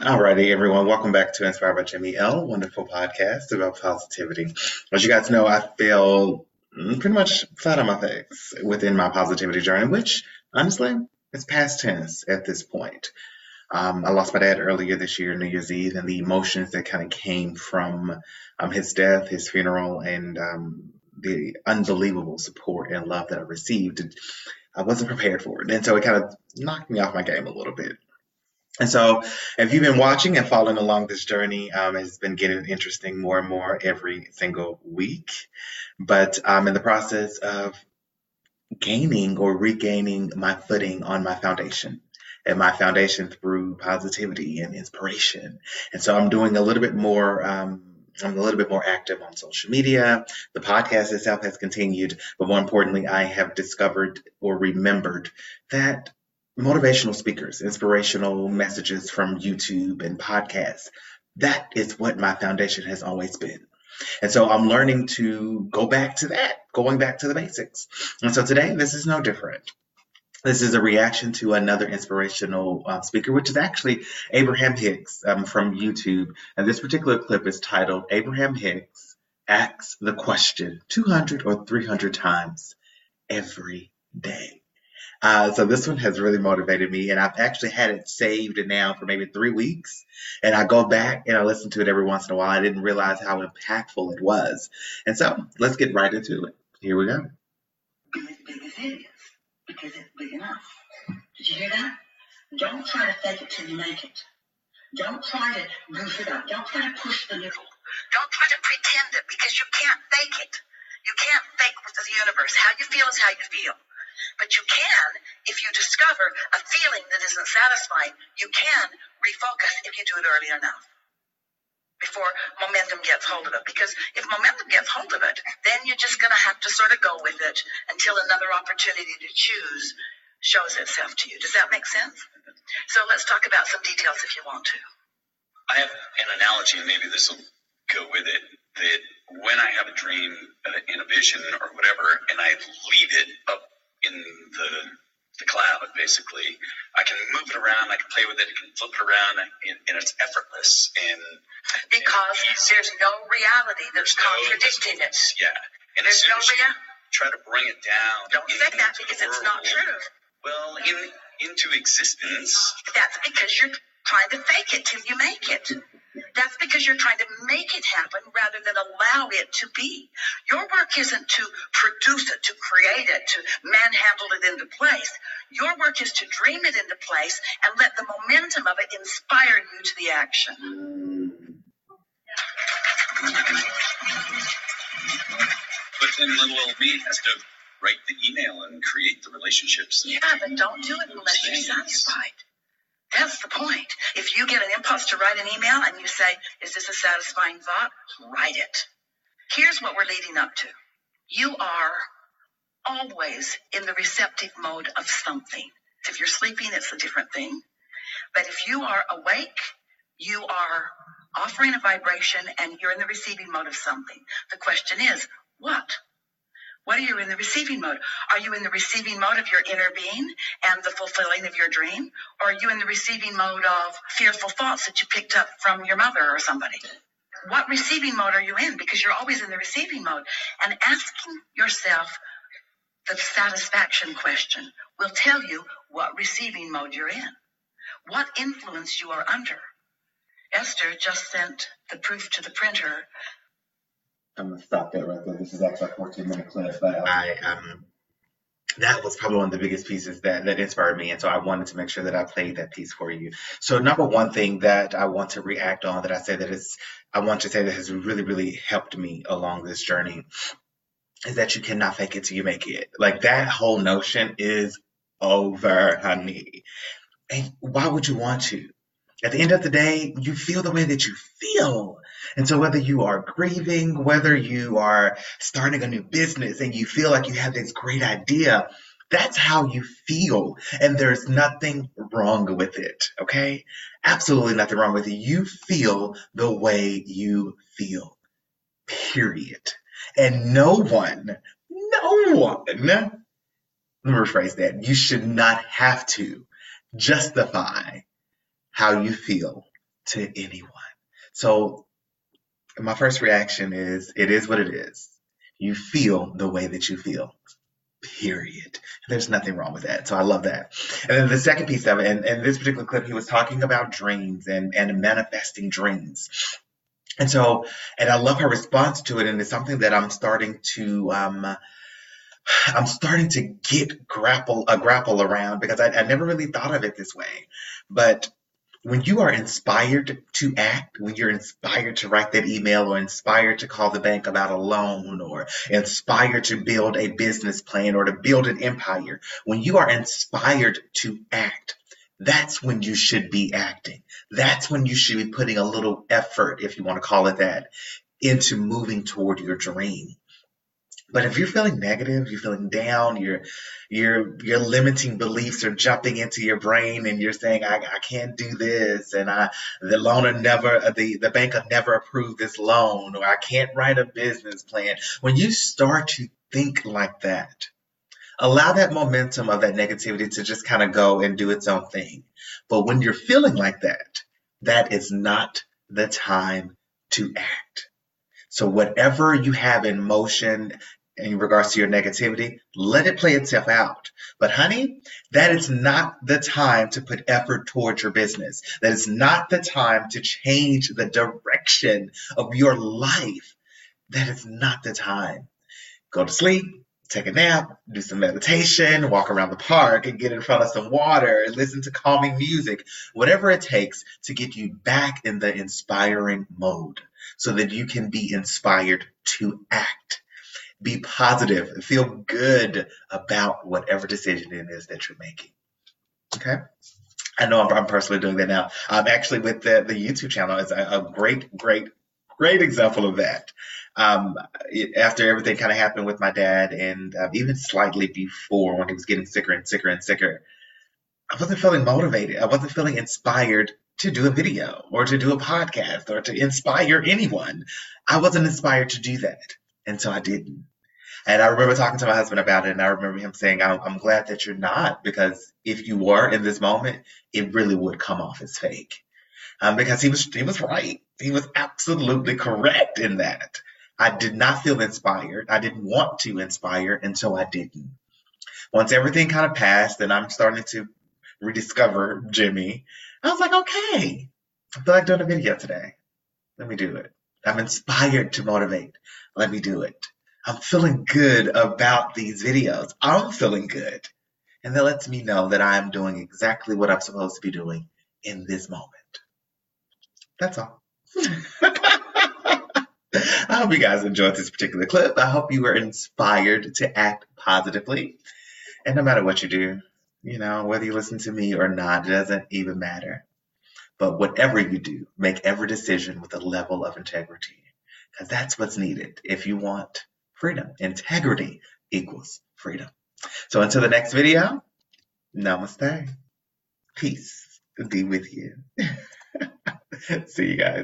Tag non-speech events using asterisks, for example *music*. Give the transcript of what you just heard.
Alrighty, everyone. Welcome back to Inspired by Jimmy L. Wonderful podcast about positivity. As you guys know, I feel pretty much flat on my face within my positivity journey, which honestly is past tense at this point. Um, I lost my dad earlier this year, New Year's Eve, and the emotions that kind of came from um, his death, his funeral, and um, the unbelievable support and love that I received, I wasn't prepared for it. And so it kind of knocked me off my game a little bit. And so, if you've been watching and following along this journey, um, it's been getting interesting more and more every single week. But I'm in the process of gaining or regaining my footing on my foundation and my foundation through positivity and inspiration. And so I'm doing a little bit more. Um, I'm a little bit more active on social media. The podcast itself has continued, but more importantly, I have discovered or remembered that motivational speakers, inspirational messages from YouTube and podcasts, that is what my foundation has always been. And so I'm learning to go back to that, going back to the basics. And so today, this is no different. This is a reaction to another inspirational uh, speaker, which is actually Abraham Hicks um, from YouTube. And this particular clip is titled Abraham Hicks Asks the Question 200 or 300 Times Every Day. Uh, so this one has really motivated me, and I've actually had it saved now for maybe three weeks. And I go back and I listen to it every once in a while. I didn't realize how impactful it was. And so let's get right into it. Here we go. Because it's big enough. Did you hear that? Don't try to fake it till you make it. Don't try to goof it up. Don't try to push the. Don't try to pretend it because you can't fake it. You can't fake with the universe. How you feel is how you feel. But you can, if you discover a feeling that isn't satisfying, you can refocus if you do it early enough before momentum gets hold of it. Because if momentum gets hold of it, then you're just going to have to sort of go with it until another opportunity to choose shows itself to you. Does that make sense? So let's talk about some details if you want to. I have an analogy, and maybe this will go with it. That when I have a dream, uh, in a vision, or whatever, and I leave it up in the the cloud basically. I can move it around i can play with it i can flip it around and, and it's effortless and because and there's no reality that's no, contradicting it. Yeah and there's no reality try to bring it down don't say that because it's not true. well in into existence that's because you're trying to fake it till you make it that's because you're trying to make it happen rather than allow it to be. Your work isn't to produce it, to create it, to manhandle it into place. Your work is to dream it into place and let the momentum of it inspire you to the action. But then little old me has to write the email and create the relationships. Yeah, but don't do it unless you're satisfied. That's the point. If you get an impulse to write an email and you say, Is this a satisfying thought? Write it. Here's what we're leading up to you are always in the receptive mode of something. If you're sleeping, it's a different thing. But if you are awake, you are offering a vibration and you're in the receiving mode of something. The question is, what? What are you in the receiving mode? Are you in the receiving mode of your inner being and the fulfilling of your dream? Or are you in the receiving mode of fearful thoughts that you picked up from your mother or somebody? What receiving mode are you in? Because you're always in the receiving mode. And asking yourself the satisfaction question will tell you what receiving mode you're in, what influence you are under. Esther just sent the proof to the printer I'm gonna stop that right there. This is actually a 14 minute clip, but I um that was probably one of the biggest pieces that that inspired me, and so I wanted to make sure that I played that piece for you. So number one thing that I want to react on that I say that is I want to say that has really really helped me along this journey is that you cannot fake it till you make it. Like that whole notion is over, honey. And why would you want to? At the end of the day, you feel the way that you feel. And so whether you are grieving, whether you are starting a new business and you feel like you have this great idea, that's how you feel. And there's nothing wrong with it. Okay. Absolutely nothing wrong with it. You feel the way you feel. Period. And no one, no one, let me rephrase that. You should not have to justify how you feel to anyone. So my first reaction is it is what it is. You feel the way that you feel. Period. There's nothing wrong with that. So I love that. And then the second piece of it, and, and this particular clip, he was talking about dreams and, and manifesting dreams. And so, and I love her response to it, and it's something that I'm starting to um, I'm starting to get grapple a grapple around because I, I never really thought of it this way. But when you are inspired to act, when you're inspired to write that email or inspired to call the bank about a loan or inspired to build a business plan or to build an empire, when you are inspired to act, that's when you should be acting. That's when you should be putting a little effort, if you want to call it that, into moving toward your dream. But if you're feeling negative, you're feeling down, you're you're limiting beliefs are jumping into your brain and you're saying, I, I can't do this and I the loaner never uh, the, the bank will never approve this loan or I can't write a business plan. When you start to think like that, allow that momentum of that negativity to just kind of go and do its own thing. But when you're feeling like that, that is not the time to act. So whatever you have in motion in regards to your negativity, let it play itself out. But honey, that is not the time to put effort towards your business. That is not the time to change the direction of your life. That is not the time. Go to sleep, take a nap, do some meditation, walk around the park and get in front of some water, listen to calming music, whatever it takes to get you back in the inspiring mode so that you can be inspired to act be positive, feel good about whatever decision it is that you're making. Okay. I know I'm, I'm personally doing that now. I'm actually with the, the YouTube channel is a, a great, great, great example of that. Um, it, after everything kind of happened with my dad, and uh, even slightly before when he was getting sicker and sicker and sicker, I wasn't feeling motivated. I wasn't feeling inspired to do a video or to do a podcast or to inspire anyone. I wasn't inspired to do that. And so I didn't. And I remember talking to my husband about it, and I remember him saying, I'm, glad that you're not, because if you were in this moment, it really would come off as fake. Um, because he was he was right. He was absolutely correct in that. I did not feel inspired. I didn't want to inspire, and so I didn't. Once everything kind of passed, and I'm starting to rediscover Jimmy, I was like, okay, I feel like doing a video today. Let me do it. I'm inspired to motivate. Let me do it. I'm feeling good about these videos. I'm feeling good. And that lets me know that I'm doing exactly what I'm supposed to be doing in this moment. That's all. *laughs* I hope you guys enjoyed this particular clip. I hope you were inspired to act positively. And no matter what you do, you know, whether you listen to me or not, it doesn't even matter. But whatever you do, make every decision with a level of integrity because that's what's needed if you want freedom. Integrity equals freedom. So until the next video, namaste. Peace be with you. *laughs* See you guys.